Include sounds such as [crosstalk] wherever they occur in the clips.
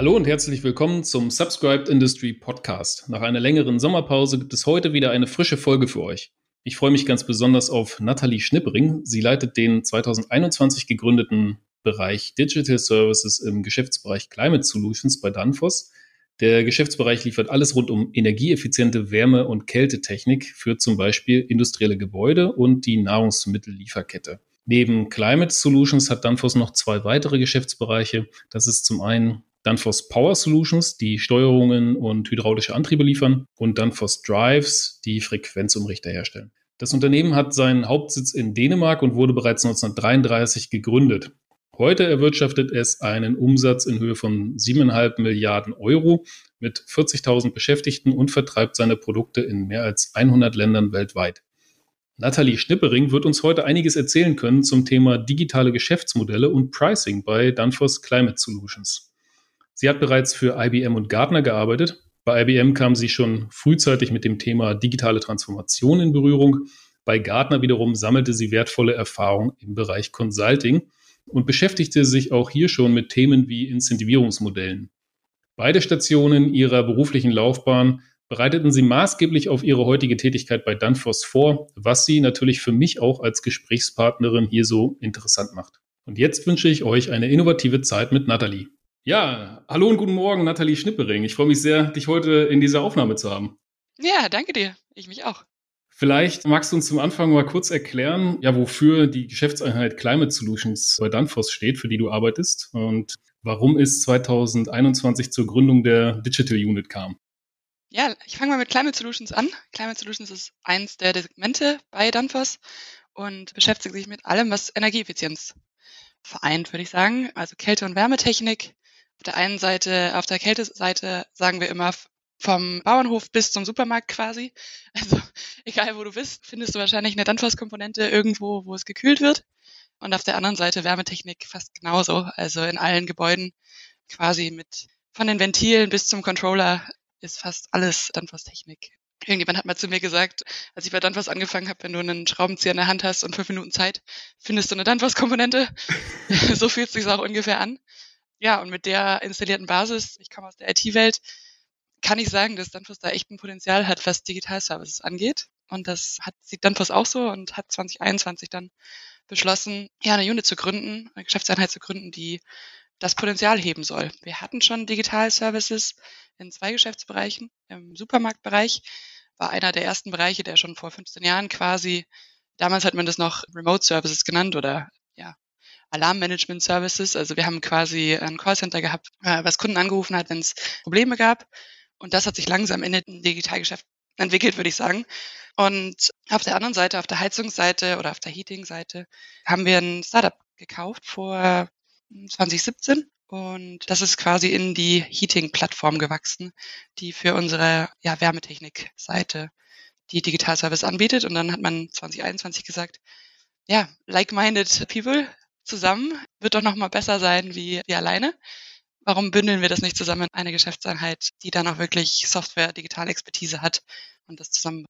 Hallo und herzlich willkommen zum Subscribed Industry Podcast. Nach einer längeren Sommerpause gibt es heute wieder eine frische Folge für euch. Ich freue mich ganz besonders auf Nathalie Schnippering. Sie leitet den 2021 gegründeten Bereich Digital Services im Geschäftsbereich Climate Solutions bei Danfoss. Der Geschäftsbereich liefert alles rund um energieeffiziente Wärme- und Kältetechnik für zum Beispiel industrielle Gebäude und die Nahrungsmittellieferkette. Neben Climate Solutions hat Danfoss noch zwei weitere Geschäftsbereiche. Das ist zum einen Danfoss Power Solutions, die Steuerungen und hydraulische Antriebe liefern und Danfoss Drives, die Frequenzumrichter herstellen. Das Unternehmen hat seinen Hauptsitz in Dänemark und wurde bereits 1933 gegründet. Heute erwirtschaftet es einen Umsatz in Höhe von 7,5 Milliarden Euro mit 40.000 Beschäftigten und vertreibt seine Produkte in mehr als 100 Ländern weltweit. Nathalie Schnippering wird uns heute einiges erzählen können zum Thema digitale Geschäftsmodelle und Pricing bei Danfoss Climate Solutions. Sie hat bereits für IBM und Gartner gearbeitet. Bei IBM kam sie schon frühzeitig mit dem Thema digitale Transformation in Berührung. Bei Gartner wiederum sammelte sie wertvolle Erfahrung im Bereich Consulting und beschäftigte sich auch hier schon mit Themen wie Incentivierungsmodellen. Beide Stationen ihrer beruflichen Laufbahn bereiteten sie maßgeblich auf ihre heutige Tätigkeit bei Danfoss vor, was sie natürlich für mich auch als Gesprächspartnerin hier so interessant macht. Und jetzt wünsche ich euch eine innovative Zeit mit Nathalie. Ja, hallo und guten Morgen, Nathalie Schnippering. Ich freue mich sehr, dich heute in dieser Aufnahme zu haben. Ja, danke dir. Ich mich auch. Vielleicht magst du uns zum Anfang mal kurz erklären, ja, wofür die Geschäftseinheit Climate Solutions bei Danfoss steht, für die du arbeitest und warum es 2021 zur Gründung der Digital Unit kam. Ja, ich fange mal mit Climate Solutions an. Climate Solutions ist eins der Segmente bei Danfoss und beschäftigt sich mit allem, was Energieeffizienz vereint, würde ich sagen. Also Kälte- und Wärmetechnik, auf der einen Seite, auf der Kälteseite sagen wir immer vom Bauernhof bis zum Supermarkt quasi. [laughs] Also egal wo du bist, findest du wahrscheinlich eine Danfoss-Komponente irgendwo, wo es gekühlt wird. Und auf der anderen Seite Wärmetechnik fast genauso. Also in allen Gebäuden quasi mit von den Ventilen bis zum Controller ist fast alles Danfoss-Technik. Irgendjemand hat mal zu mir gesagt, als ich bei Danfoss angefangen habe, wenn du einen Schraubenzieher in der Hand hast und fünf Minuten Zeit, findest du eine Danfoss-Komponente. [laughs] so fühlt es sich auch ungefähr an ja, und mit der installierten Basis, ich komme aus der IT-Welt, kann ich sagen, dass Danfoss da echt ein Potenzial hat, was Digital-Services angeht. Und das hat, sieht Danfoss auch so und hat 2021 dann beschlossen, ja, eine Unit zu gründen, eine Geschäftseinheit zu gründen, die das Potenzial heben soll. Wir hatten schon Digital-Services in zwei Geschäftsbereichen. Im Supermarktbereich war einer der ersten Bereiche, der schon vor 15 Jahren quasi, damals hat man das noch Remote Services genannt oder Alarmmanagement Services. Also wir haben quasi ein Callcenter gehabt, äh, was Kunden angerufen hat, wenn es Probleme gab. Und das hat sich langsam in den Digitalgeschäft entwickelt, würde ich sagen. Und auf der anderen Seite, auf der Heizungsseite oder auf der Heating-Seite, haben wir ein Startup gekauft vor 2017. Und das ist quasi in die Heating-Plattform gewachsen, die für unsere ja, Wärmetechnik-Seite die Digital-Service anbietet. Und dann hat man 2021 gesagt, ja, like-minded people, zusammen wird doch noch mal besser sein wie, wie alleine. Warum bündeln wir das nicht zusammen in eine Geschäftseinheit, die dann auch wirklich Software, digitale Expertise hat und das zusammen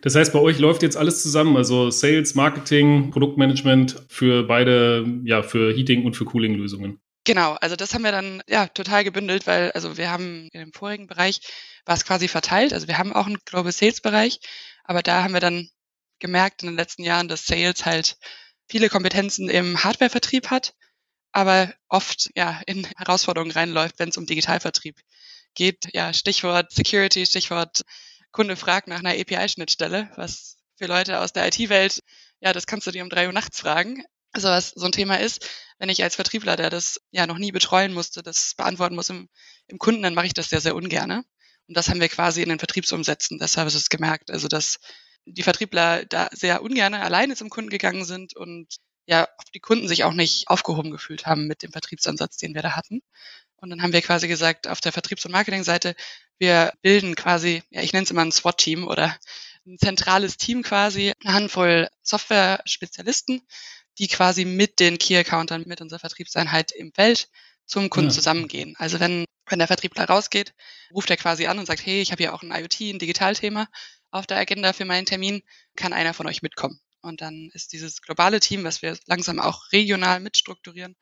das heißt, bei euch läuft jetzt alles zusammen, also Sales, Marketing, Produktmanagement für beide, ja, für Heating und für Cooling-Lösungen. Genau, also das haben wir dann ja total gebündelt, weil also wir haben in dem vorigen Bereich war es quasi verteilt, also wir haben auch einen Global Sales Bereich, aber da haben wir dann gemerkt in den letzten Jahren, dass Sales halt viele Kompetenzen im Hardwarevertrieb hat, aber oft ja in Herausforderungen reinläuft, wenn es um Digitalvertrieb geht. Ja, Stichwort Security, Stichwort Kunde fragt nach einer API-Schnittstelle, was für Leute aus der IT-Welt, ja, das kannst du dir um drei Uhr nachts fragen. Also was so ein Thema ist, wenn ich als Vertriebler, der das ja noch nie betreuen musste, das beantworten muss im, im Kunden, dann mache ich das sehr, sehr ungerne. Und das haben wir quasi in den Vertriebsumsätzen des Services gemerkt. Also dass die Vertriebler da sehr ungern alleine zum Kunden gegangen sind und ja, die Kunden sich auch nicht aufgehoben gefühlt haben mit dem Vertriebsansatz, den wir da hatten. Und dann haben wir quasi gesagt, auf der Vertriebs- und Marketingseite, wir bilden quasi, ja, ich nenne es immer ein SWAT-Team oder ein zentrales Team quasi, eine Handvoll Software-Spezialisten, die quasi mit den Key-Accountern, mit unserer Vertriebseinheit im Feld zum Kunden ja. zusammengehen. Also wenn, wenn der Vertriebler rausgeht, ruft er quasi an und sagt, hey, ich habe hier auch ein IoT, ein Digitalthema auf der Agenda für meinen Termin, kann einer von euch mitkommen. Und dann ist dieses globale Team, was wir langsam auch regional mitstrukturieren,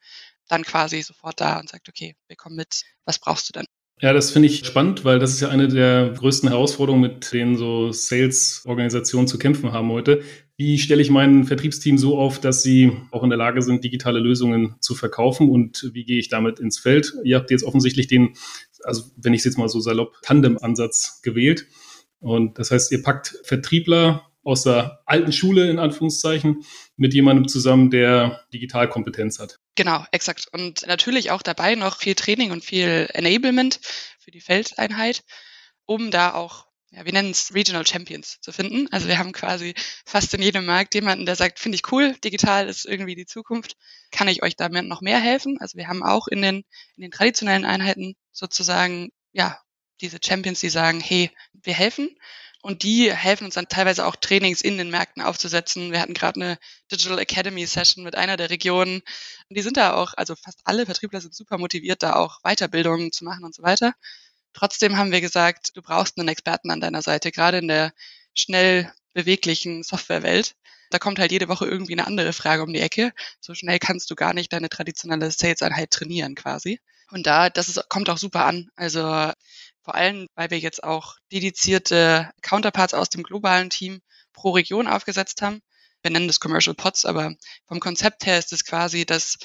dann quasi sofort da und sagt, okay, wir kommen mit, was brauchst du denn? Ja, das finde ich spannend, weil das ist ja eine der größten Herausforderungen, mit denen so Sales-Organisationen zu kämpfen haben heute. Wie stelle ich mein Vertriebsteam so auf, dass sie auch in der Lage sind, digitale Lösungen zu verkaufen und wie gehe ich damit ins Feld? Ihr habt jetzt offensichtlich den, also wenn ich es jetzt mal so salopp, Tandem-Ansatz gewählt. Und das heißt, ihr packt Vertriebler aus der alten Schule in Anführungszeichen mit jemandem zusammen, der Digitalkompetenz hat. Genau, exakt. Und natürlich auch dabei noch viel Training und viel Enablement für die Feldeinheit, um da auch, ja, wir nennen es Regional Champions zu finden. Also wir haben quasi fast in jedem Markt jemanden, der sagt, finde ich cool, digital ist irgendwie die Zukunft, kann ich euch damit noch mehr helfen? Also wir haben auch in den, in den traditionellen Einheiten sozusagen, ja, diese Champions, die sagen, hey, wir helfen und die helfen uns dann teilweise auch Trainings in den Märkten aufzusetzen. Wir hatten gerade eine Digital Academy Session mit einer der Regionen. Und die sind da auch, also fast alle Vertriebler sind super motiviert, da auch Weiterbildungen zu machen und so weiter. Trotzdem haben wir gesagt, du brauchst einen Experten an deiner Seite, gerade in der schnell beweglichen Softwarewelt. Da kommt halt jede Woche irgendwie eine andere Frage um die Ecke. So schnell kannst du gar nicht deine traditionelle Sales-Einheit trainieren quasi. Und da, das ist, kommt auch super an. Also vor allem, weil wir jetzt auch dedizierte Counterparts aus dem globalen Team pro Region aufgesetzt haben. Wir nennen das Commercial Pots, aber vom Konzept her ist es quasi, dass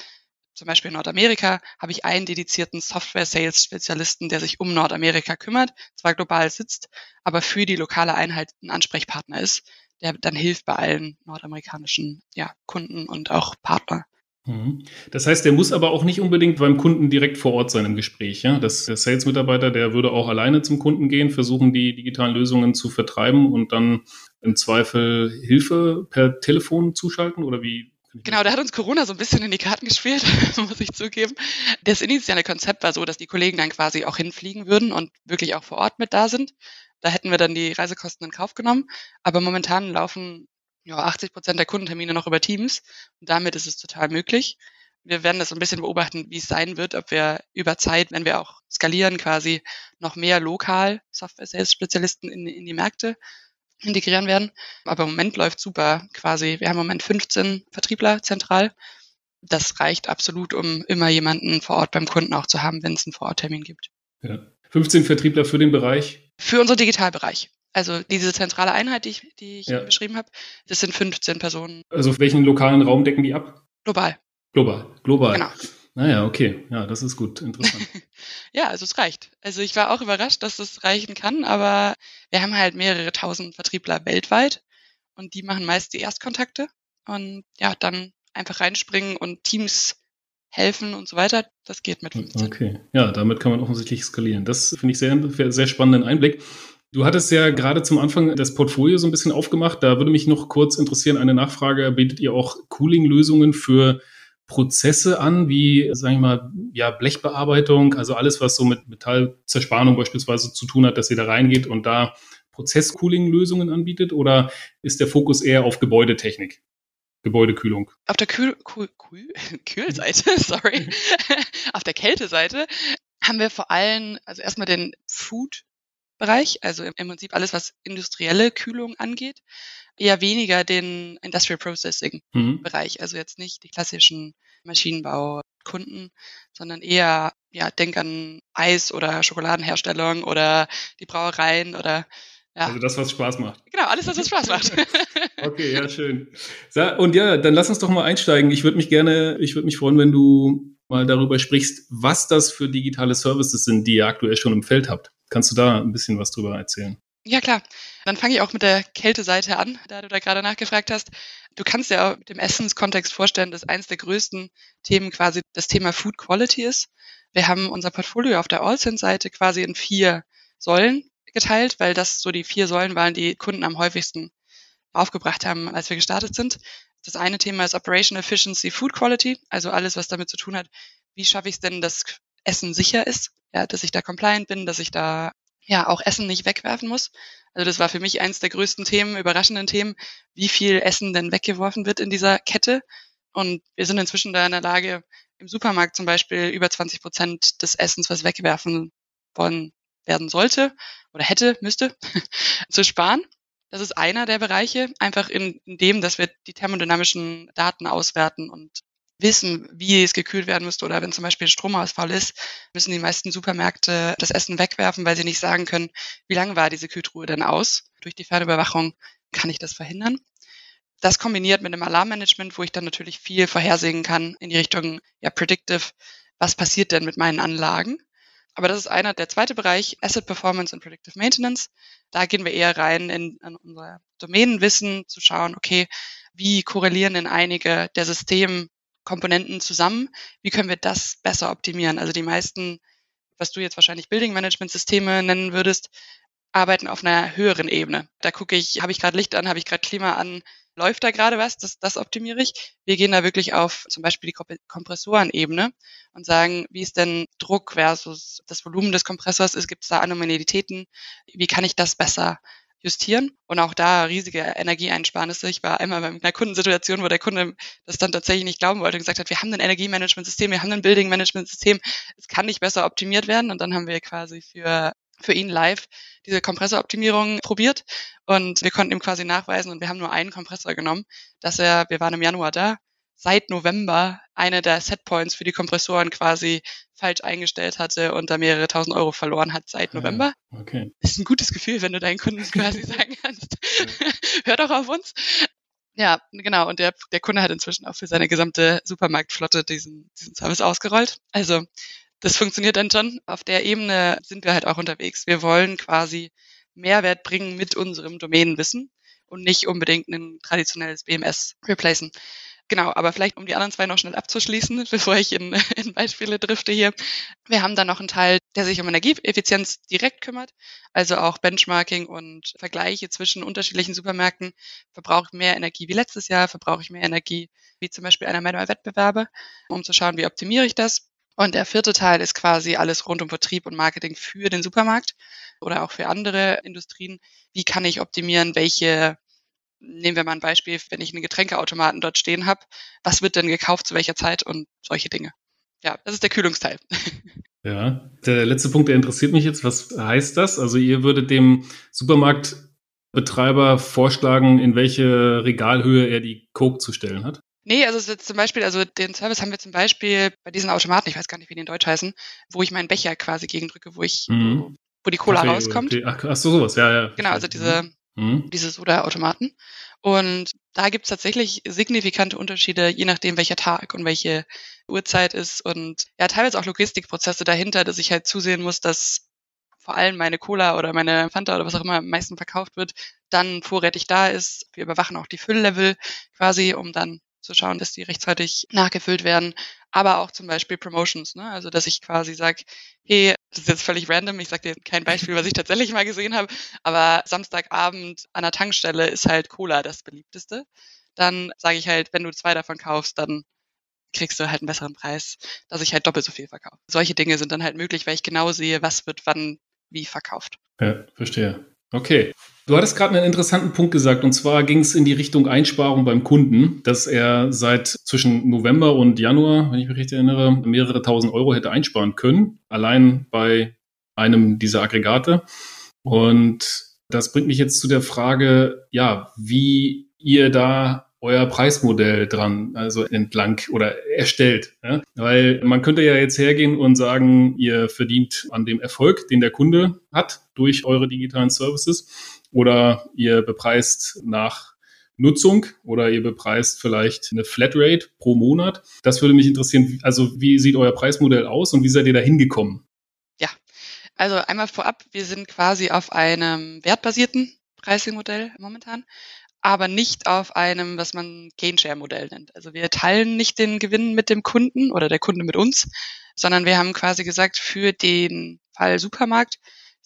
zum Beispiel in Nordamerika habe ich einen dedizierten Software-Sales-Spezialisten, der sich um Nordamerika kümmert, zwar global sitzt, aber für die lokale Einheit ein Ansprechpartner ist, der dann hilft bei allen nordamerikanischen ja, Kunden und auch Partner. Mhm. Das heißt, der muss aber auch nicht unbedingt beim Kunden direkt vor Ort sein im Gespräch. Ja? Das, der Sales-Mitarbeiter, der würde auch alleine zum Kunden gehen, versuchen, die digitalen Lösungen zu vertreiben und dann im Zweifel Hilfe per Telefon zuschalten oder wie? Genau, da hat uns Corona so ein bisschen in die Karten gespielt, [laughs] muss ich zugeben. Das initiale Konzept war so, dass die Kollegen dann quasi auch hinfliegen würden und wirklich auch vor Ort mit da sind. Da hätten wir dann die Reisekosten in Kauf genommen. Aber momentan laufen ja, 80 Prozent der Kundentermine noch über Teams. Und damit ist es total möglich. Wir werden das so ein bisschen beobachten, wie es sein wird, ob wir über Zeit, wenn wir auch skalieren, quasi noch mehr lokal Software-Sales-Spezialisten in, in die Märkte integrieren werden. Aber im Moment läuft super quasi. Wir haben im Moment 15 Vertriebler zentral. Das reicht absolut, um immer jemanden vor Ort beim Kunden auch zu haben, wenn es einen Vororttermin gibt. Ja. 15 Vertriebler für den Bereich? Für unseren Digitalbereich. Also diese zentrale Einheit, die ich, die ich ja. beschrieben habe, das sind 15 Personen. Also welchen lokalen Raum decken die ab? Global. Global, global. Genau. Naja, okay. Ja, das ist gut. Interessant. [laughs] ja, also es reicht. Also ich war auch überrascht, dass es reichen kann, aber wir haben halt mehrere tausend Vertriebler weltweit und die machen meist die Erstkontakte und ja, dann einfach reinspringen und Teams helfen und so weiter. Das geht mit 15. Okay, ja, damit kann man offensichtlich skalieren. Das finde ich sehr, sehr spannenden Einblick. Du hattest ja gerade zum Anfang das Portfolio so ein bisschen aufgemacht. Da würde mich noch kurz interessieren, eine Nachfrage. Bietet ihr auch Cooling-Lösungen für Prozesse an, wie, sagen wir mal, ja, Blechbearbeitung, also alles, was so mit Metallzerspannung beispielsweise zu tun hat, dass ihr da reingeht und da Prozess-Cooling-Lösungen anbietet? Oder ist der Fokus eher auf Gebäudetechnik? Gebäudekühlung. Auf der Kühl, Kühl, Kühl, [laughs] Kühlseite, [laughs] sorry, [laughs] auf der Kälteseite haben wir vor allem, also erstmal den Food Bereich, also im Prinzip alles, was industrielle Kühlung angeht, eher weniger den Industrial Processing mhm. Bereich, also jetzt nicht die klassischen Maschinenbaukunden, sondern eher, ja, denk an Eis oder Schokoladenherstellung oder die Brauereien oder ja. Also das, was Spaß macht. Genau, alles, was Spaß macht. [laughs] okay, ja, [laughs] schön. Und ja, dann lass uns doch mal einsteigen. Ich würde mich gerne, ich würde mich freuen, wenn du mal darüber sprichst, was das für digitale Services sind, die ihr aktuell schon im Feld habt. Kannst du da ein bisschen was drüber erzählen? Ja, klar. Dann fange ich auch mit der Kälteseite an, da du da gerade nachgefragt hast. Du kannst auch mit dem Essenskontext vorstellen, dass eines der größten Themen quasi das Thema Food Quality ist. Wir haben unser Portfolio auf der Allsend-Seite quasi in vier Säulen geteilt, weil das so die vier Säulen waren, die Kunden am häufigsten aufgebracht haben, als wir gestartet sind. Das eine Thema ist Operation Efficiency Food Quality, also alles, was damit zu tun hat, wie schaffe ich es denn, dass Essen sicher ist, ja, dass ich da compliant bin, dass ich da ja auch Essen nicht wegwerfen muss. Also das war für mich eins der größten Themen, überraschenden Themen, wie viel Essen denn weggeworfen wird in dieser Kette. Und wir sind inzwischen da in der Lage, im Supermarkt zum Beispiel über 20 Prozent des Essens, was weggewerfen worden werden sollte oder hätte, müsste, [laughs] zu sparen. Das ist einer der Bereiche, einfach in, in dem, dass wir die thermodynamischen Daten auswerten und wissen, wie es gekühlt werden müsste oder wenn zum Beispiel Stromausfall ist, müssen die meisten Supermärkte das Essen wegwerfen, weil sie nicht sagen können, wie lange war diese Kühltruhe denn aus. Durch die Fernüberwachung kann ich das verhindern. Das kombiniert mit dem Alarmmanagement, wo ich dann natürlich viel vorhersehen kann in die Richtung ja predictive, was passiert denn mit meinen Anlagen. Aber das ist einer, der zweite Bereich, Asset Performance und Predictive Maintenance. Da gehen wir eher rein in, in unser Domänenwissen, zu schauen, okay, wie korrelieren denn einige der Systemkomponenten zusammen? Wie können wir das besser optimieren? Also die meisten, was du jetzt wahrscheinlich Building Management Systeme nennen würdest, arbeiten auf einer höheren Ebene. Da gucke ich, habe ich gerade Licht an, habe ich gerade Klima an, läuft da gerade was, das, das optimiere ich. Wir gehen da wirklich auf zum Beispiel die Kompressorenebene und sagen, wie ist denn Druck versus das Volumen des Kompressors gibt es da Anomalitäten, wie kann ich das besser justieren und auch da riesige Energieeinsparnisse. Ich war einmal bei einer Kundensituation, wo der Kunde das dann tatsächlich nicht glauben wollte und gesagt hat, wir haben ein Energiemanagementsystem, wir haben ein Building Management System, es kann nicht besser optimiert werden und dann haben wir quasi für für ihn live diese Kompressoroptimierung probiert und wir konnten ihm quasi nachweisen und wir haben nur einen Kompressor genommen, dass er, wir waren im Januar da, seit November eine der Setpoints für die Kompressoren quasi falsch eingestellt hatte und da mehrere tausend Euro verloren hat seit November. Okay. Ist ein gutes Gefühl, wenn du deinen Kunden quasi [laughs] sagen kannst, [laughs] hör doch auf uns. Ja, genau. Und der, der Kunde hat inzwischen auch für seine gesamte Supermarktflotte diesen, diesen Service ausgerollt. Also das funktioniert dann schon. Auf der Ebene sind wir halt auch unterwegs. Wir wollen quasi Mehrwert bringen mit unserem Domänenwissen und nicht unbedingt ein traditionelles BMS replacen. Genau, aber vielleicht um die anderen zwei noch schnell abzuschließen, [laughs] bevor ich in, [laughs] in Beispiele drifte hier. Wir haben dann noch einen Teil, der sich um Energieeffizienz direkt kümmert, also auch Benchmarking und Vergleiche zwischen unterschiedlichen Supermärkten. Verbrauche ich mehr Energie wie letztes Jahr? Verbrauche ich mehr Energie wie zum Beispiel einer meiner Wettbewerbe? Um zu schauen, wie optimiere ich das? Und der vierte Teil ist quasi alles rund um Vertrieb und Marketing für den Supermarkt oder auch für andere Industrien. Wie kann ich optimieren, welche, nehmen wir mal ein Beispiel, wenn ich einen Getränkeautomaten dort stehen habe, was wird denn gekauft zu welcher Zeit und solche Dinge. Ja, das ist der Kühlungsteil. [laughs] Ja, der letzte Punkt, der interessiert mich jetzt. Was heißt das? Also ihr würdet dem Supermarktbetreiber vorschlagen, in welche Regalhöhe er die Coke zu stellen hat? Nee, also jetzt zum Beispiel, also den Service haben wir zum Beispiel bei diesen Automaten, ich weiß gar nicht, wie die in Deutsch heißen, wo ich meinen Becher quasi gegendrücke, wo ich, mhm. wo die Cola Kaffee rauskommt. Ach, ach so, sowas, ja, ja. Genau, also diese, mhm. diese Soda-Automaten. Und da gibt es tatsächlich signifikante Unterschiede, je nachdem, welcher Tag und welche Uhrzeit ist. Und ja, teilweise auch Logistikprozesse dahinter, dass ich halt zusehen muss, dass vor allem meine Cola oder meine Fanta oder was auch immer am meisten verkauft wird, dann vorrätig da ist. Wir überwachen auch die Fülllevel quasi, um dann zu schauen, dass die rechtzeitig nachgefüllt werden. Aber auch zum Beispiel Promotions, ne? Also dass ich quasi sage, hey, das ist jetzt völlig random, ich sage dir kein Beispiel, was ich tatsächlich mal gesehen habe, aber Samstagabend an der Tankstelle ist halt Cola das beliebteste. Dann sage ich halt, wenn du zwei davon kaufst, dann kriegst du halt einen besseren Preis, dass ich halt doppelt so viel verkaufe. Solche Dinge sind dann halt möglich, weil ich genau sehe, was wird wann wie verkauft. Ja, verstehe. Okay. Du hattest gerade einen interessanten Punkt gesagt, und zwar ging es in die Richtung Einsparung beim Kunden, dass er seit zwischen November und Januar, wenn ich mich richtig erinnere, mehrere tausend Euro hätte einsparen können, allein bei einem dieser Aggregate. Und das bringt mich jetzt zu der Frage, ja, wie ihr da euer Preismodell dran, also entlang oder erstellt. Ja? Weil man könnte ja jetzt hergehen und sagen, ihr verdient an dem Erfolg, den der Kunde hat durch eure digitalen Services oder ihr bepreist nach Nutzung oder ihr bepreist vielleicht eine Flatrate pro Monat. Das würde mich interessieren. Also wie sieht euer Preismodell aus und wie seid ihr da hingekommen? Ja, also einmal vorab, wir sind quasi auf einem wertbasierten Pricing-Modell momentan aber nicht auf einem, was man Gainshare-Modell nennt. Also wir teilen nicht den Gewinn mit dem Kunden oder der Kunde mit uns, sondern wir haben quasi gesagt, für den Fall Supermarkt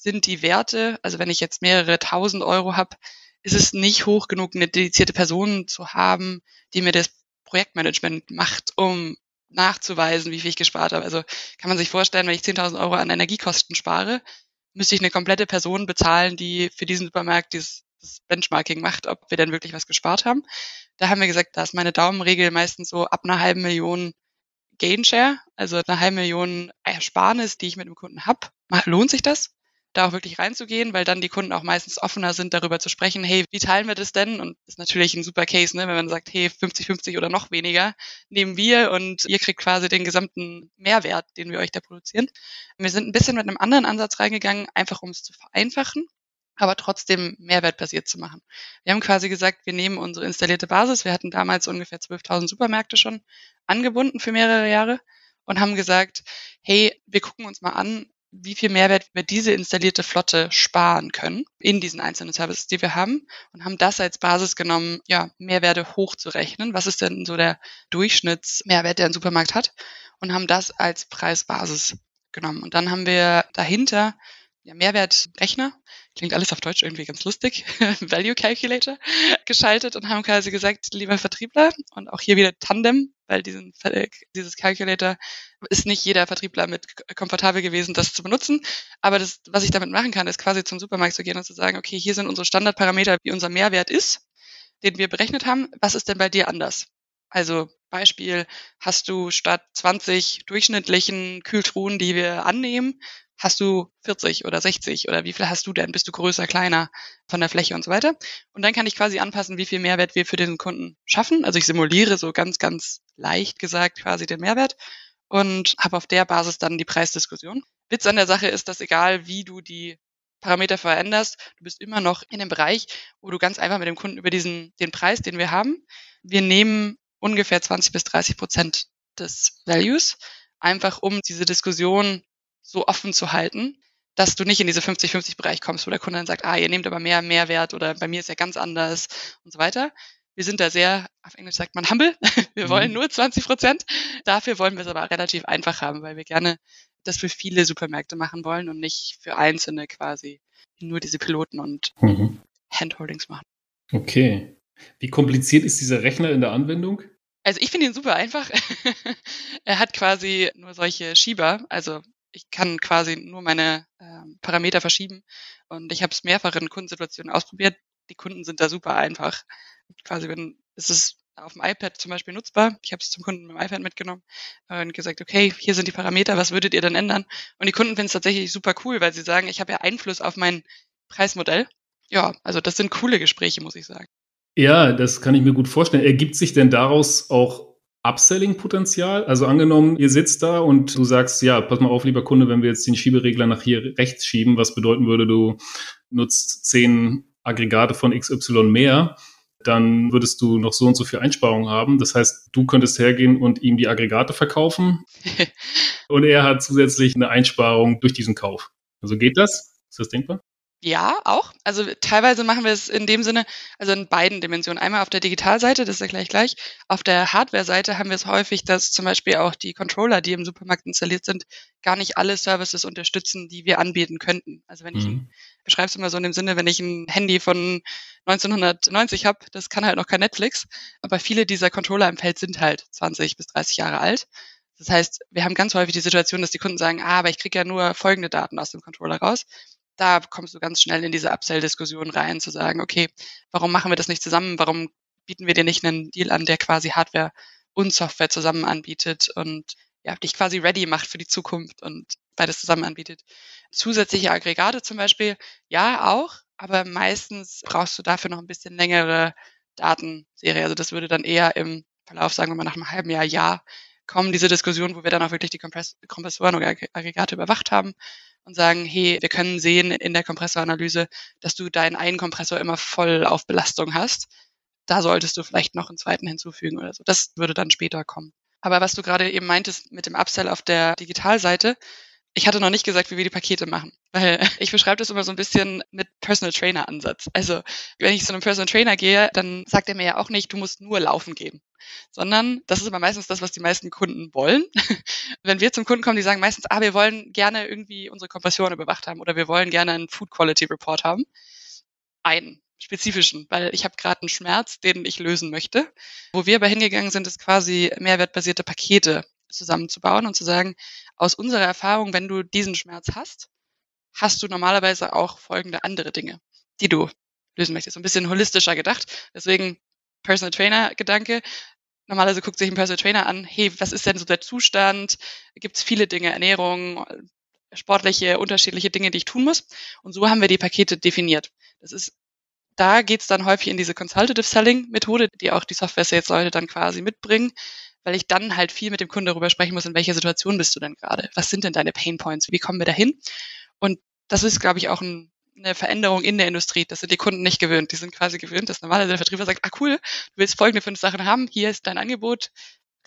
sind die Werte, also wenn ich jetzt mehrere tausend Euro habe, ist es nicht hoch genug, eine dedizierte Person zu haben, die mir das Projektmanagement macht, um nachzuweisen, wie viel ich gespart habe. Also kann man sich vorstellen, wenn ich 10.000 Euro an Energiekosten spare, müsste ich eine komplette Person bezahlen, die für diesen Supermarkt dieses das Benchmarking macht, ob wir denn wirklich was gespart haben. Da haben wir gesagt, da ist meine Daumenregel meistens so ab einer halben Million Gainshare, also eine halbe Million Ersparnis, die ich mit dem Kunden habe. Lohnt sich das? Da auch wirklich reinzugehen, weil dann die Kunden auch meistens offener sind, darüber zu sprechen, hey, wie teilen wir das denn? Und ist natürlich ein super Case, ne, wenn man sagt, hey, 50-50 oder noch weniger nehmen wir und ihr kriegt quasi den gesamten Mehrwert, den wir euch da produzieren. Wir sind ein bisschen mit einem anderen Ansatz reingegangen, einfach um es zu vereinfachen aber trotzdem mehrwertbasiert zu machen. Wir haben quasi gesagt, wir nehmen unsere installierte Basis. Wir hatten damals ungefähr 12.000 Supermärkte schon angebunden für mehrere Jahre und haben gesagt, hey, wir gucken uns mal an, wie viel Mehrwert wir diese installierte Flotte sparen können in diesen einzelnen Services, die wir haben und haben das als Basis genommen, ja, Mehrwerte hochzurechnen. Was ist denn so der Durchschnittsmehrwert, der ein Supermarkt hat? Und haben das als Preisbasis genommen. Und dann haben wir dahinter ja, Mehrwertrechner, klingt alles auf Deutsch irgendwie ganz lustig, [laughs] Value Calculator, geschaltet und haben quasi gesagt, lieber Vertriebler, und auch hier wieder Tandem, weil diesen, dieses Calculator ist nicht jeder Vertriebler mit komfortabel gewesen, das zu benutzen. Aber das, was ich damit machen kann, ist quasi zum Supermarkt zu gehen und zu sagen, okay, hier sind unsere Standardparameter, wie unser Mehrwert ist, den wir berechnet haben. Was ist denn bei dir anders? Also Beispiel, hast du statt 20 durchschnittlichen Kühltruhen, die wir annehmen, hast du 40 oder 60 oder wie viel hast du denn? Bist du größer, kleiner von der Fläche und so weiter? Und dann kann ich quasi anpassen, wie viel Mehrwert wir für den Kunden schaffen. Also ich simuliere so ganz, ganz leicht gesagt quasi den Mehrwert und habe auf der Basis dann die Preisdiskussion. Witz an der Sache ist, dass egal wie du die Parameter veränderst, du bist immer noch in dem Bereich, wo du ganz einfach mit dem Kunden über diesen, den Preis, den wir haben, wir nehmen ungefähr 20 bis 30 Prozent des Values, einfach um diese Diskussion so offen zu halten, dass du nicht in diese 50-50-Bereich kommst, wo der Kunde dann sagt, ah, ihr nehmt aber mehr Mehrwert oder bei mir ist ja ganz anders und so weiter. Wir sind da sehr, auf Englisch sagt man humble, [laughs] wir wollen mhm. nur 20 Prozent. Dafür wollen wir es aber relativ einfach haben, weil wir gerne das für viele Supermärkte machen wollen und nicht für einzelne quasi nur diese Piloten und mhm. Handholdings machen. Okay. Wie kompliziert ist dieser Rechner in der Anwendung? Also ich finde ihn super einfach. [laughs] er hat quasi nur solche Schieber, also ich kann quasi nur meine ähm, Parameter verschieben. Und ich habe es mehrfach in Kundensituationen ausprobiert. Die Kunden sind da super einfach. Quasi, wenn es ist auf dem iPad zum Beispiel nutzbar. Ich habe es zum Kunden mit dem iPad mitgenommen und gesagt, okay, hier sind die Parameter, was würdet ihr denn ändern? Und die Kunden finden es tatsächlich super cool, weil sie sagen, ich habe ja Einfluss auf mein Preismodell. Ja, also das sind coole Gespräche, muss ich sagen. Ja, das kann ich mir gut vorstellen. Ergibt sich denn daraus auch Upselling-Potenzial? Also angenommen, ihr sitzt da und du sagst, ja, pass mal auf, lieber Kunde, wenn wir jetzt den Schieberegler nach hier rechts schieben, was bedeuten würde, du nutzt zehn Aggregate von XY mehr, dann würdest du noch so und so viel Einsparungen haben. Das heißt, du könntest hergehen und ihm die Aggregate verkaufen [laughs] und er hat zusätzlich eine Einsparung durch diesen Kauf. Also geht das? Ist das denkbar? Ja, auch. Also teilweise machen wir es in dem Sinne, also in beiden Dimensionen. Einmal auf der Digitalseite, das ist ja gleich gleich. Auf der Hardware-Seite haben wir es häufig, dass zum Beispiel auch die Controller, die im Supermarkt installiert sind, gar nicht alle Services unterstützen, die wir anbieten könnten. Also wenn mhm. ich, ein, beschreibe es immer so in dem Sinne, wenn ich ein Handy von 1990 habe, das kann halt noch kein Netflix, aber viele dieser Controller im Feld sind halt 20 bis 30 Jahre alt. Das heißt, wir haben ganz häufig die Situation, dass die Kunden sagen, ah, aber ich kriege ja nur folgende Daten aus dem Controller raus da kommst du ganz schnell in diese Upsell-Diskussion rein, zu sagen, okay, warum machen wir das nicht zusammen? Warum bieten wir dir nicht einen Deal an, der quasi Hardware und Software zusammen anbietet und ja, dich quasi ready macht für die Zukunft und beides zusammen anbietet. Zusätzliche Aggregate zum Beispiel, ja, auch, aber meistens brauchst du dafür noch ein bisschen längere Datenserie. Also das würde dann eher im Verlauf, sagen wir mal, nach einem halben Jahr, Jahr kommen, diese Diskussion, wo wir dann auch wirklich die Kompress Kompressoren oder Aggregate überwacht haben und sagen, hey, wir können sehen in der Kompressoranalyse, dass du deinen einen Kompressor immer voll auf Belastung hast. Da solltest du vielleicht noch einen zweiten hinzufügen oder so. Das würde dann später kommen. Aber was du gerade eben meintest mit dem Upsell auf der Digitalseite, ich hatte noch nicht gesagt, wie wir die Pakete machen, weil [laughs] ich beschreibe das immer so ein bisschen mit Personal Trainer Ansatz. Also, wenn ich zu einem Personal Trainer gehe, dann sagt er mir ja auch nicht, du musst nur laufen gehen, sondern das ist immer meistens das, was die meisten Kunden wollen. [laughs] wenn wir zum Kunden kommen, die sagen meistens, ah, wir wollen gerne irgendwie unsere Kompression überwacht haben oder wir wollen gerne einen Food Quality Report haben. Einen spezifischen, weil ich habe gerade einen Schmerz, den ich lösen möchte. Wo wir aber hingegangen sind, ist quasi mehrwertbasierte Pakete zusammenzubauen und zu sagen, aus unserer Erfahrung, wenn du diesen Schmerz hast, hast du normalerweise auch folgende andere Dinge, die du lösen möchtest. So ein bisschen holistischer gedacht. Deswegen Personal Trainer Gedanke. Normalerweise guckt sich ein Personal Trainer an, hey, was ist denn so der Zustand? Gibt es viele Dinge, Ernährung, sportliche, unterschiedliche Dinge, die ich tun muss. Und so haben wir die Pakete definiert. Das ist, da geht's dann häufig in diese Consultative Selling Methode, die auch die Software Sales Leute dann quasi mitbringen, weil ich dann halt viel mit dem Kunden darüber sprechen muss, in welcher Situation bist du denn gerade? Was sind denn deine Pain Points? Wie kommen wir dahin? Und das ist, glaube ich, auch ein, eine Veränderung in der Industrie. Das sind die Kunden nicht gewöhnt. Die sind quasi gewöhnt, dass normalerweise der Vertriebler sagt, ah cool, du willst folgende fünf Sachen haben, hier ist dein Angebot,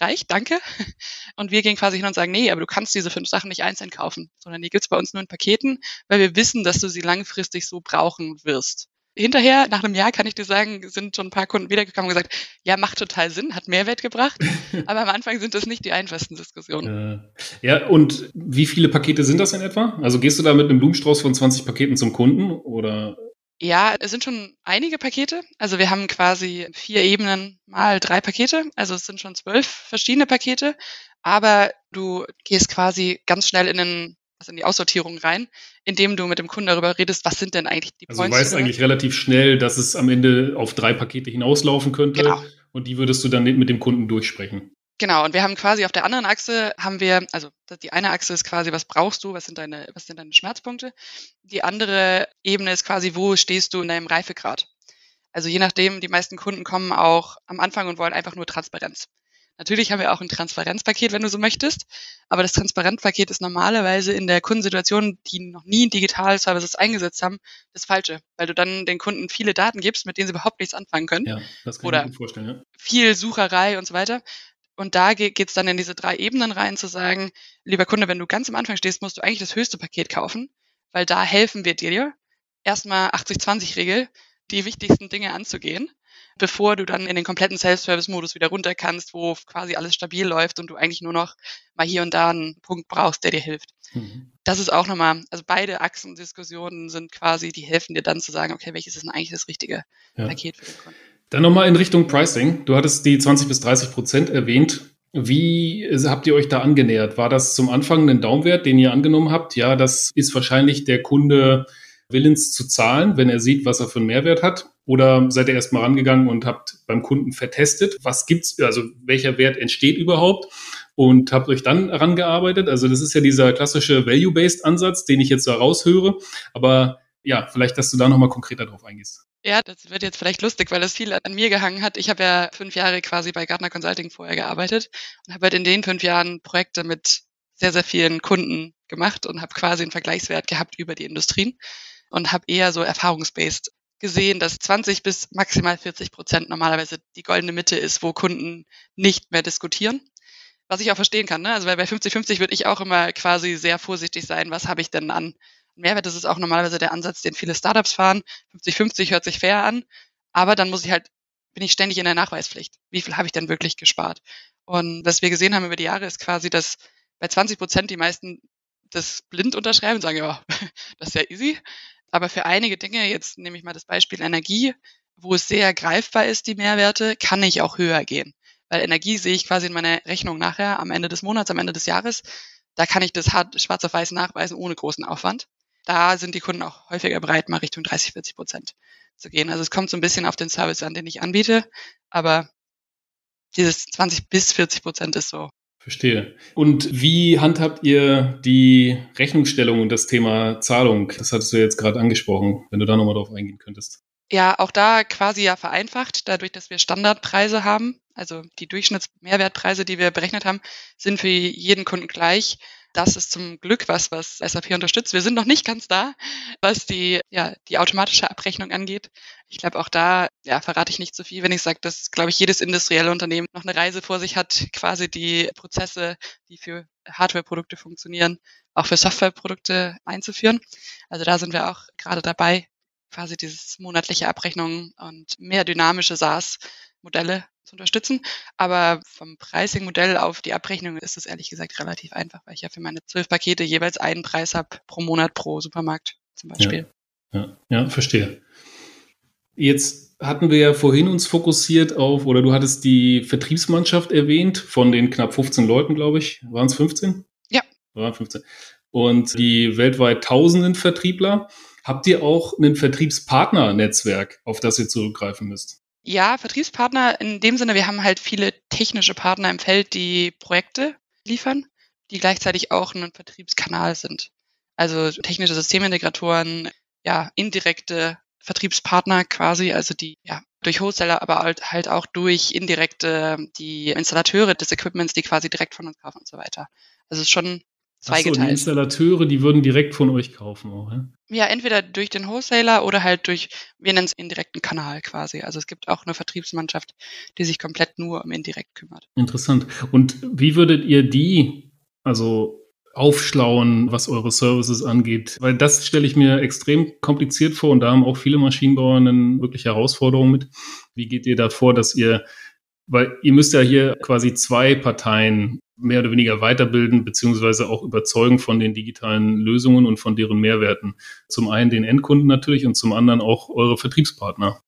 reicht, danke. [laughs] Und wir gehen quasi hin und sagen, nee, aber du kannst diese fünf Sachen nicht einzeln kaufen, sondern die gibt's bei uns nur in Paketen, weil wir wissen, dass du sie langfristig so brauchen wirst. Hinterher, nach einem Jahr, kann ich dir sagen, sind schon ein paar Kunden wiedergekommen und gesagt, ja, macht total Sinn, hat Mehrwert gebracht. [laughs] Aber am Anfang sind das nicht die einfachsten Diskussionen. Ja, und wie viele Pakete sind das in etwa? Also gehst du da mit einem Blumenstrauß von 20 Paketen zum Kunden oder ja, es sind schon einige Pakete. Also wir haben quasi vier Ebenen mal drei Pakete. Also es sind schon zwölf verschiedene Pakete. Aber du gehst quasi ganz schnell in, den, also in die Aussortierung rein, indem du mit dem Kunden darüber redest, was sind denn eigentlich die also Points. Also du weißt eigentlich relativ schnell, dass es am Ende auf drei Pakete hinauslaufen könnte. Genau. Und die würdest du dann mit dem Kunden durchsprechen. Genau, und wir haben quasi auf der anderen Achse haben wir, also die eine Achse ist quasi, was brauchst du, was sind deine, was sind deine Schmerzpunkte? Die andere Ebene ist quasi, wo stehst du in deinem Reifegrad? Also je nachdem, die meisten Kunden kommen auch am Anfang und wollen einfach nur Transparenz. Natürlich haben wir auch ein Transparenzpaket, wenn du so möchtest, aber das Transparenzpaket ist normalerweise in der Kundensituation, die noch nie Digital Services eingesetzt haben, das Falsche, weil du dann den Kunden viele Daten gibst, mit denen sie überhaupt nichts anfangen können. Ja, das kann Oder ich mir vorstellen, ja. Viel Sucherei und so weiter. Und da geht es dann in diese drei Ebenen rein, zu sagen, lieber Kunde, wenn du ganz am Anfang stehst, musst du eigentlich das höchste Paket kaufen, weil da helfen wir dir, erstmal 80-20-Regel, die wichtigsten Dinge anzugehen, bevor du dann in den kompletten Self-Service-Modus wieder runter kannst, wo quasi alles stabil läuft und du eigentlich nur noch mal hier und da einen Punkt brauchst, der dir hilft. Mhm. Das ist auch nochmal, also beide Achsendiskussionen sind quasi, die helfen dir dann zu sagen, okay, welches ist denn eigentlich das richtige ja. Paket für den Kunden. Dann nochmal in Richtung Pricing. Du hattest die 20 bis 30 Prozent erwähnt. Wie habt ihr euch da angenähert? War das zum Anfang ein Daumenwert, den ihr angenommen habt? Ja, das ist wahrscheinlich der Kunde willens zu zahlen, wenn er sieht, was er für einen Mehrwert hat. Oder seid ihr erstmal rangegangen und habt beim Kunden vertestet? Was gibt's, also welcher Wert entsteht überhaupt? Und habt euch dann rangearbeitet? Also das ist ja dieser klassische Value-Based Ansatz, den ich jetzt da raushöre. Aber ja, vielleicht, dass du da nochmal konkreter drauf eingehst. Ja, das wird jetzt vielleicht lustig, weil das viel an mir gehangen hat. Ich habe ja fünf Jahre quasi bei Gartner Consulting vorher gearbeitet und habe halt in den fünf Jahren Projekte mit sehr, sehr vielen Kunden gemacht und habe quasi einen Vergleichswert gehabt über die Industrien und habe eher so erfahrungsbased gesehen, dass 20 bis maximal 40 Prozent normalerweise die goldene Mitte ist, wo Kunden nicht mehr diskutieren. Was ich auch verstehen kann, ne? Also bei 50-50 würde ich auch immer quasi sehr vorsichtig sein, was habe ich denn an Mehrwert. Das ist auch normalerweise der Ansatz, den viele Startups fahren. 50-50 hört sich fair an, aber dann muss ich halt, bin ich ständig in der Nachweispflicht. Wie viel habe ich denn wirklich gespart? Und was wir gesehen haben über die Jahre ist quasi, dass bei 20 Prozent die meisten das blind unterschreiben und sagen, ja, [laughs] das ist ja easy. Aber für einige Dinge, jetzt nehme ich mal das Beispiel Energie, wo es sehr greifbar ist, die Mehrwerte, kann ich auch höher gehen. Weil Energie sehe ich quasi in meiner Rechnung nachher am Ende des Monats, am Ende des Jahres. Da kann ich das hart schwarz auf weiß nachweisen ohne großen Aufwand da sind die Kunden auch häufiger bereit, mal Richtung 30, 40 Prozent zu gehen. Also es kommt so ein bisschen auf den Service an, den ich anbiete, aber dieses 20 bis 40 Prozent ist so. Verstehe. Und wie handhabt ihr die Rechnungsstellung und das Thema Zahlung? Das hattest du jetzt gerade angesprochen, wenn du da nochmal drauf eingehen könntest. Ja, auch da quasi ja vereinfacht, dadurch, dass wir Standardpreise haben. Also die Durchschnittsmehrwertpreise, die wir berechnet haben, sind für jeden Kunden gleich das ist zum Glück was, was SAP unterstützt. Wir sind noch nicht ganz da, was die, ja, die automatische Abrechnung angeht. Ich glaube, auch da ja, verrate ich nicht so viel, wenn ich sage, dass, glaube ich, jedes industrielle Unternehmen noch eine Reise vor sich hat, quasi die Prozesse, die für Hardware-Produkte funktionieren, auch für Software-Produkte einzuführen. Also da sind wir auch gerade dabei, quasi dieses monatliche Abrechnung und mehr dynamische SaaS-Modelle zu unterstützen. Aber vom Pricing-Modell auf die Abrechnung ist es ehrlich gesagt relativ einfach, weil ich ja für meine zwölf Pakete jeweils einen Preis habe pro Monat pro Supermarkt zum Beispiel. Ja, ja, ja, verstehe. Jetzt hatten wir ja vorhin uns fokussiert auf, oder du hattest die Vertriebsmannschaft erwähnt, von den knapp 15 Leuten, glaube ich. Waren es 15? Ja. Waren 15. Und die weltweit tausenden Vertriebler. Habt ihr auch ein Vertriebspartner-Netzwerk, auf das ihr zurückgreifen müsst? Ja, Vertriebspartner in dem Sinne, wir haben halt viele technische Partner im Feld, die Projekte liefern, die gleichzeitig auch ein Vertriebskanal sind. Also technische Systemintegratoren, ja, indirekte Vertriebspartner quasi, also die ja durch Wholesaler, aber halt, halt auch durch indirekte die Installateure des Equipments, die quasi direkt von uns kaufen und so weiter. Also es ist schon zweigeteilt. Ach so, die Installateure, die würden direkt von euch kaufen auch, ja? Ja, entweder durch den Wholesaler oder halt durch, wir nennen es indirekten Kanal quasi. Also es gibt auch eine Vertriebsmannschaft, die sich komplett nur um indirekt kümmert. Interessant. Und wie würdet ihr die, also aufschlauen, was eure Services angeht. Weil das stelle ich mir extrem kompliziert vor und da haben auch viele Maschinenbauer eine wirkliche Herausforderung mit. Wie geht ihr da vor, dass ihr, weil ihr müsst ja hier quasi zwei Parteien mehr oder weniger weiterbilden, beziehungsweise auch überzeugen von den digitalen Lösungen und von deren Mehrwerten. Zum einen den Endkunden natürlich und zum anderen auch eure Vertriebspartner.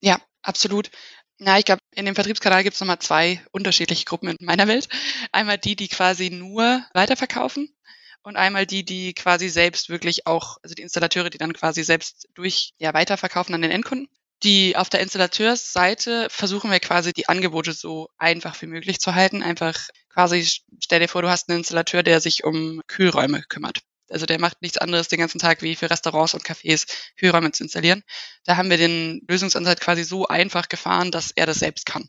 Ja, absolut. Na, ich glaube, in dem Vertriebskanal gibt es nochmal zwei unterschiedliche Gruppen in meiner Welt. Einmal die, die quasi nur weiterverkaufen und einmal die, die quasi selbst wirklich auch, also die Installateure, die dann quasi selbst durch ja weiterverkaufen an den Endkunden. Die auf der Installateursseite versuchen wir quasi die Angebote so einfach wie möglich zu halten. Einfach quasi, stell dir vor, du hast einen Installateur, der sich um Kühlräume kümmert also der macht nichts anderes den ganzen Tag, wie für Restaurants und Cafés Kühlräume zu installieren. Da haben wir den Lösungsansatz quasi so einfach gefahren, dass er das selbst kann.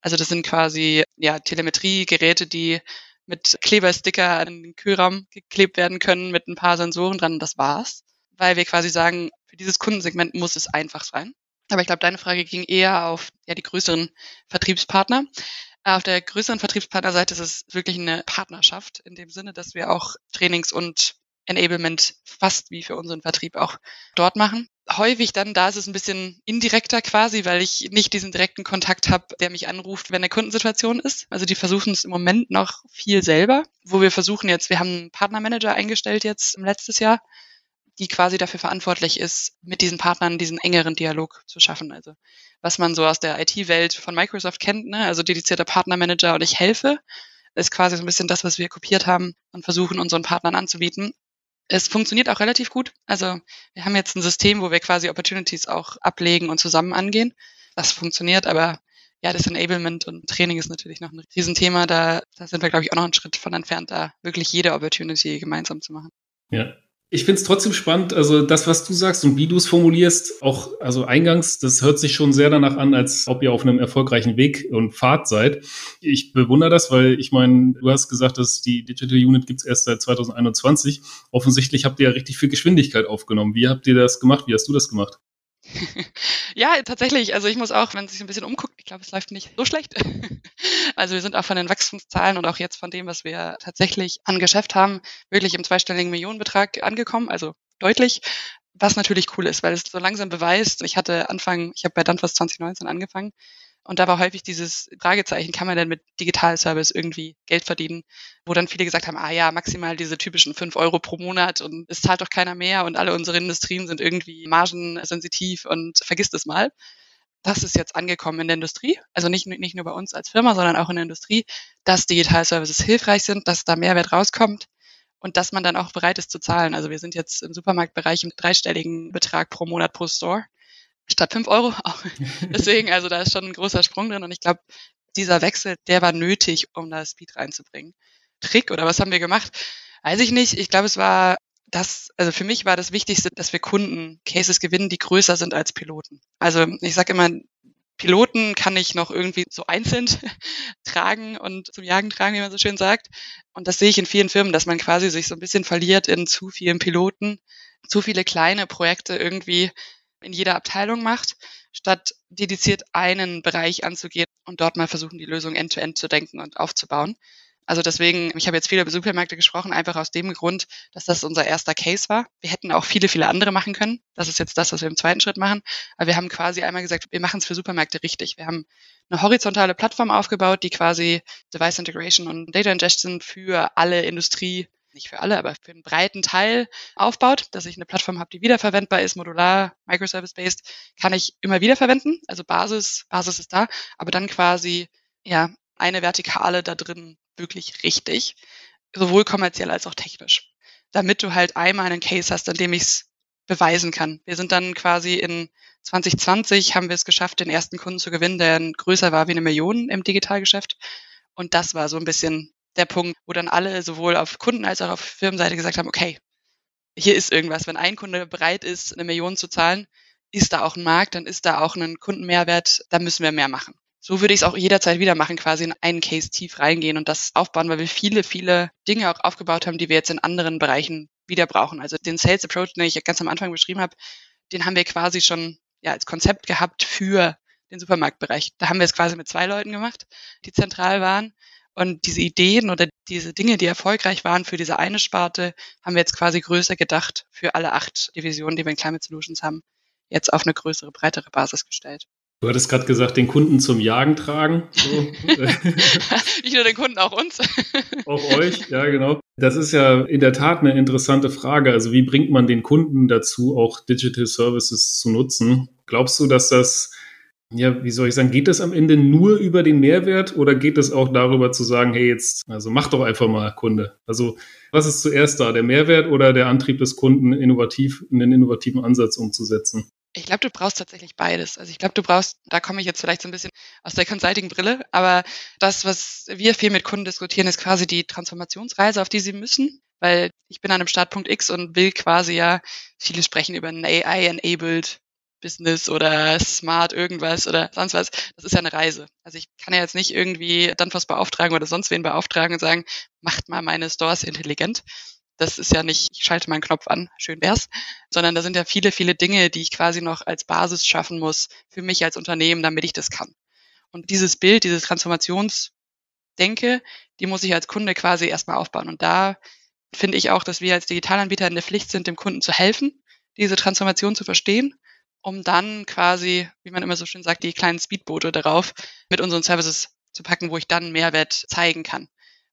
Also das sind quasi ja Telemetriegeräte, die mit Klebersticker an den Kühlraum geklebt werden können mit ein paar Sensoren dran. Das war's, weil wir quasi sagen, für dieses Kundensegment muss es einfach sein. Aber ich glaube, deine Frage ging eher auf ja, die größeren Vertriebspartner. Auf der größeren Vertriebspartnerseite ist es wirklich eine Partnerschaft in dem Sinne, dass wir auch Trainings und Enablement fast wie für unseren Vertrieb auch dort machen. Häufig dann, da ist es ein bisschen indirekter quasi, weil ich nicht diesen direkten Kontakt habe, der mich anruft, wenn eine Kundensituation ist. Also die versuchen es im Moment noch viel selber, wo wir versuchen jetzt, wir haben einen Partnermanager eingestellt jetzt im letztes Jahr, die quasi dafür verantwortlich ist, mit diesen Partnern diesen engeren Dialog zu schaffen. Also was man so aus der IT-Welt von Microsoft kennt, ne? also dedizierter Partnermanager und ich helfe, ist quasi so ein bisschen das, was wir kopiert haben und versuchen unseren Partnern anzubieten. Es funktioniert auch relativ gut. Also wir haben jetzt ein System, wo wir quasi Opportunities auch ablegen und zusammen angehen. Das funktioniert, aber ja, das Enablement und Training ist natürlich noch ein Riesenthema. Da, da sind wir, glaube ich, auch noch einen Schritt von entfernt, da wirklich jede Opportunity gemeinsam zu machen. Ja, ich finde es trotzdem spannend, also das, was du sagst und wie du es formulierst, auch also eingangs, das hört sich schon sehr danach an, als ob ihr auf einem erfolgreichen Weg und Pfad seid. Ich bewundere das, weil ich meine, du hast gesagt, dass die Digital Unit gibt's erst seit 2021. Offensichtlich habt ihr ja richtig viel Geschwindigkeit aufgenommen. Wie habt ihr das gemacht? Wie hast du das gemacht? [laughs] ja, tatsächlich. Also ich muss auch, wenn sich ein bisschen umguckt, ich glaube, es läuft nicht so schlecht. [laughs] also wir sind auch von den Wachstumszahlen und auch jetzt von dem, was wir tatsächlich an Geschäft haben, wirklich im zweistelligen Millionenbetrag angekommen. Also deutlich. Was natürlich cool ist, weil es so langsam beweist. Ich hatte Anfang, ich habe bei Danfoss 2019 angefangen und da war häufig dieses Fragezeichen, kann man denn mit Digitalservice irgendwie Geld verdienen? Wo dann viele gesagt haben, ah ja, maximal diese typischen fünf Euro pro Monat und es zahlt doch keiner mehr und alle unsere Industrien sind irgendwie margensensitiv und vergisst es mal. Das ist jetzt angekommen in der Industrie, also nicht, nicht nur bei uns als Firma, sondern auch in der Industrie, dass Digitalservices hilfreich sind, dass da Mehrwert rauskommt und dass man dann auch bereit ist zu zahlen. Also wir sind jetzt im Supermarktbereich im dreistelligen Betrag pro Monat pro Store statt fünf Euro. [laughs] Deswegen, also da ist schon ein großer Sprung drin und ich glaube, dieser Wechsel, der war nötig, um da Speed reinzubringen. Trick oder was haben wir gemacht? Weiß ich nicht. Ich glaube, es war das, also für mich war das Wichtigste, dass wir Kunden Cases gewinnen, die größer sind als Piloten. Also ich sage immer, Piloten kann ich noch irgendwie so einzeln [laughs] tragen und zum Jagen tragen, wie man so schön sagt. Und das sehe ich in vielen Firmen, dass man quasi sich so ein bisschen verliert in zu vielen Piloten, zu viele kleine Projekte irgendwie, in jeder Abteilung macht, statt dediziert einen Bereich anzugehen und dort mal versuchen, die Lösung end-to-end -end zu denken und aufzubauen. Also deswegen, ich habe jetzt viel über Supermärkte gesprochen, einfach aus dem Grund, dass das unser erster Case war. Wir hätten auch viele, viele andere machen können. Das ist jetzt das, was wir im zweiten Schritt machen. Aber wir haben quasi einmal gesagt, wir machen es für Supermärkte richtig. Wir haben eine horizontale Plattform aufgebaut, die quasi Device Integration und Data Ingestion für alle Industrie nicht für alle, aber für einen breiten Teil aufbaut, dass ich eine Plattform habe, die wiederverwendbar ist, modular, microservice-based, kann ich immer wieder verwenden. Also Basis, Basis ist da, aber dann quasi, ja, eine Vertikale da drin wirklich richtig, sowohl kommerziell als auch technisch. Damit du halt einmal einen Case hast, an dem ich es beweisen kann. Wir sind dann quasi in 2020 haben wir es geschafft, den ersten Kunden zu gewinnen, der größer war wie eine Million im Digitalgeschäft. Und das war so ein bisschen der Punkt, wo dann alle sowohl auf Kunden- als auch auf Firmenseite gesagt haben, okay, hier ist irgendwas. Wenn ein Kunde bereit ist, eine Million zu zahlen, ist da auch ein Markt, dann ist da auch ein Kundenmehrwert, da müssen wir mehr machen. So würde ich es auch jederzeit wieder machen, quasi in einen Case tief reingehen und das aufbauen, weil wir viele, viele Dinge auch aufgebaut haben, die wir jetzt in anderen Bereichen wieder brauchen. Also den Sales Approach, den ich ganz am Anfang beschrieben habe, den haben wir quasi schon ja, als Konzept gehabt für den Supermarktbereich. Da haben wir es quasi mit zwei Leuten gemacht, die zentral waren. Und diese Ideen oder diese Dinge, die erfolgreich waren für diese eine Sparte, haben wir jetzt quasi größer gedacht für alle acht Divisionen, die wir in Climate Solutions haben, jetzt auf eine größere, breitere Basis gestellt. Du hattest gerade gesagt, den Kunden zum Jagen tragen. So. [laughs] [laughs] Nicht nur den Kunden, auch uns. [laughs] auch euch, ja, genau. Das ist ja in der Tat eine interessante Frage. Also wie bringt man den Kunden dazu, auch Digital Services zu nutzen? Glaubst du, dass das, ja, wie soll ich sagen, geht das am Ende nur über den Mehrwert oder geht es auch darüber zu sagen, hey, jetzt, also mach doch einfach mal Kunde? Also was ist zuerst da, der Mehrwert oder der Antrieb des Kunden, innovativ, einen innovativen Ansatz umzusetzen? Ich glaube, du brauchst tatsächlich beides. Also ich glaube, du brauchst, da komme ich jetzt vielleicht so ein bisschen aus der Consulting-Brille, aber das, was wir viel mit Kunden diskutieren, ist quasi die Transformationsreise, auf die sie müssen. Weil ich bin an einem Startpunkt X und will quasi ja, viele sprechen über ein AI-enabled Business oder Smart irgendwas oder sonst was. Das ist ja eine Reise. Also ich kann ja jetzt nicht irgendwie dann was beauftragen oder sonst wen beauftragen und sagen, macht mal meine Stores intelligent, das ist ja nicht, ich schalte meinen Knopf an, schön wär's, sondern da sind ja viele, viele Dinge, die ich quasi noch als Basis schaffen muss für mich als Unternehmen, damit ich das kann. Und dieses Bild, diese Transformationsdenke, die muss ich als Kunde quasi erstmal aufbauen. Und da finde ich auch, dass wir als Digitalanbieter in der Pflicht sind, dem Kunden zu helfen, diese Transformation zu verstehen, um dann quasi, wie man immer so schön sagt, die kleinen Speedboote darauf mit unseren Services zu packen, wo ich dann Mehrwert zeigen kann.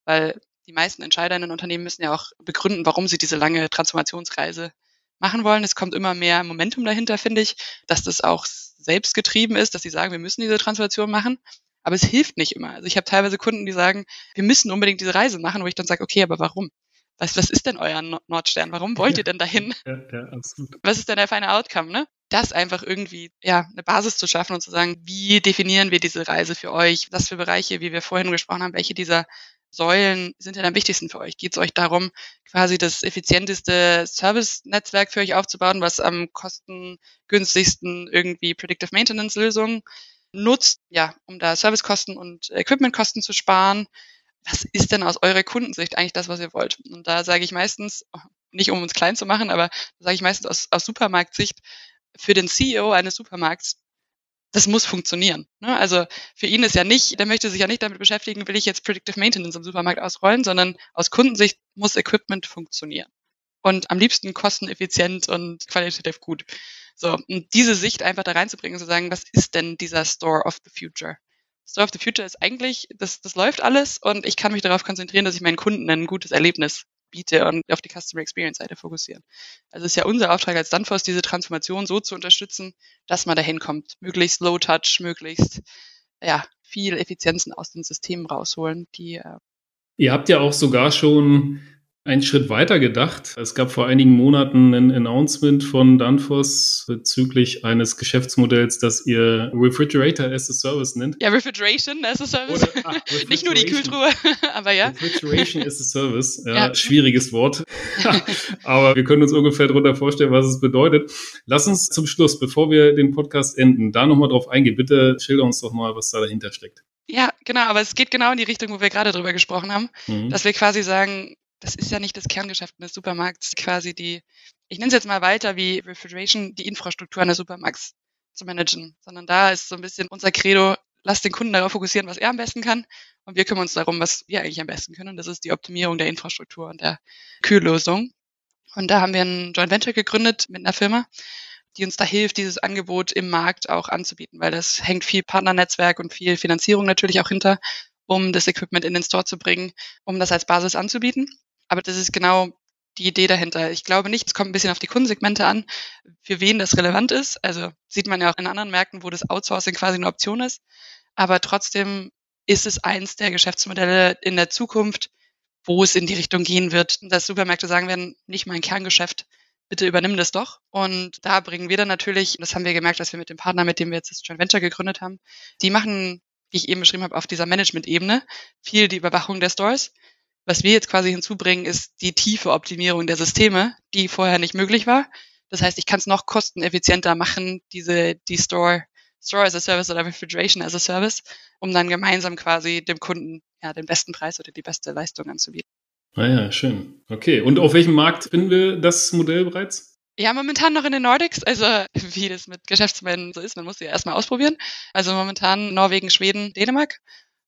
Weil die meisten Entscheider in den Unternehmen müssen ja auch begründen, warum sie diese lange Transformationsreise machen wollen. Es kommt immer mehr Momentum dahinter, finde ich, dass das auch selbstgetrieben ist, dass sie sagen, wir müssen diese Transformation machen. Aber es hilft nicht immer. Also ich habe teilweise Kunden, die sagen, wir müssen unbedingt diese Reise machen, wo ich dann sage, okay, aber warum? Was, was ist denn euer Nordstern? Warum wollt ihr denn dahin? Ja, ja, absolut. Was ist denn der feine Outcome, ne? Das einfach irgendwie, ja, eine Basis zu schaffen und zu sagen, wie definieren wir diese Reise für euch? Was für Bereiche, wie wir vorhin gesprochen haben, welche dieser Säulen sind denn am wichtigsten für euch? Geht es euch darum, quasi das effizienteste Service-Netzwerk für euch aufzubauen, was am kostengünstigsten irgendwie Predictive Maintenance-Lösungen nutzt, ja, um da Servicekosten und Equipmentkosten zu sparen? Was ist denn aus eurer Kundensicht eigentlich das, was ihr wollt? Und da sage ich meistens, nicht um uns klein zu machen, aber sage ich meistens aus, aus Supermarktsicht, für den CEO eines Supermarkts das muss funktionieren. Ne? Also für ihn ist ja nicht, der möchte sich ja nicht damit beschäftigen, will ich jetzt Predictive Maintenance im Supermarkt ausrollen, sondern aus Kundensicht muss Equipment funktionieren. Und am liebsten kosteneffizient und qualitativ gut. So, und diese Sicht einfach da reinzubringen und zu sagen, was ist denn dieser Store of the Future? Store of the Future ist eigentlich, das, das läuft alles und ich kann mich darauf konzentrieren, dass ich meinen Kunden ein gutes Erlebnis biete und auf die Customer Experience Seite fokussieren. Also ist ja unser Auftrag als Danfoss, diese Transformation so zu unterstützen, dass man dahin kommt. Möglichst low touch, möglichst, ja, viel Effizienzen aus den Systemen rausholen, die, äh Ihr habt ja auch sogar schon einen Schritt weiter gedacht. Es gab vor einigen Monaten ein Announcement von Danfoss bezüglich eines Geschäftsmodells, das ihr Refrigerator as a Service nennt. Ja, Refrigeration as a Service. Oder, ah, [laughs] Nicht nur die Kühltruhe, [laughs] aber ja. Refrigeration as a Service. Ja, ja. Schwieriges Wort. [laughs] aber wir können uns ungefähr darunter vorstellen, was es bedeutet. Lass uns zum Schluss, bevor wir den Podcast enden, da nochmal drauf eingehen. Bitte schilder uns doch mal, was da dahinter steckt. Ja, genau, aber es geht genau in die Richtung, wo wir gerade drüber gesprochen haben, mhm. dass wir quasi sagen, das ist ja nicht das Kerngeschäft eines Supermarkts, quasi die, ich nenne es jetzt mal weiter wie Refrigeration, die Infrastruktur eines Supermarkts zu managen, sondern da ist so ein bisschen unser Credo, lass den Kunden darauf fokussieren, was er am besten kann und wir kümmern uns darum, was wir eigentlich am besten können. Das ist die Optimierung der Infrastruktur und der Kühllösung. Und da haben wir ein Joint Venture gegründet mit einer Firma, die uns da hilft, dieses Angebot im Markt auch anzubieten, weil das hängt viel Partnernetzwerk und viel Finanzierung natürlich auch hinter, um das Equipment in den Store zu bringen, um das als Basis anzubieten. Aber das ist genau die Idee dahinter. Ich glaube nicht, es kommt ein bisschen auf die Kundensegmente an, für wen das relevant ist. Also sieht man ja auch in anderen Märkten, wo das Outsourcing quasi eine Option ist. Aber trotzdem ist es eins der Geschäftsmodelle in der Zukunft, wo es in die Richtung gehen wird, dass Supermärkte sagen werden, nicht mein Kerngeschäft, bitte übernimm das doch. Und da bringen wir dann natürlich, das haben wir gemerkt, dass wir mit dem Partner, mit dem wir jetzt das Joint Venture gegründet haben, die machen, wie ich eben beschrieben habe, auf dieser Management-Ebene viel die Überwachung der Stores Was wir jetzt quasi hinzubringen, ist die tiefe Optimierung der Systeme, die vorher nicht möglich war. Das heißt, ich kann es noch kosteneffizienter machen, diese, die Store, Store as a Service oder Refrigeration as a Service, um dann gemeinsam quasi dem Kunden ja, den besten Preis oder die beste Leistung anzubieten. Ah ja, schön. Okay. Und auf welchem Markt finden wir das Modell bereits? Ja, momentan noch in den Nordics, also [laughs] wie das mit Geschäftsmännern so ist, man muss sie ja erstmal ausprobieren. Also momentan Norwegen, Schweden, Dänemark.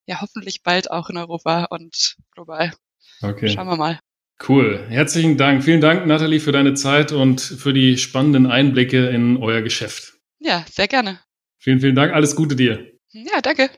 Ja, hoffentlich bald auch in Europa und global. Okay. Schauen wir mal. Cool. Herzlichen Dank. Vielen Dank, Nathalie, für deine Zeit und für die spannenden Einblicke in euer Geschäft. Ja, sehr gerne. Vielen, vielen Dank. Alles Gute dir. Ja, danke.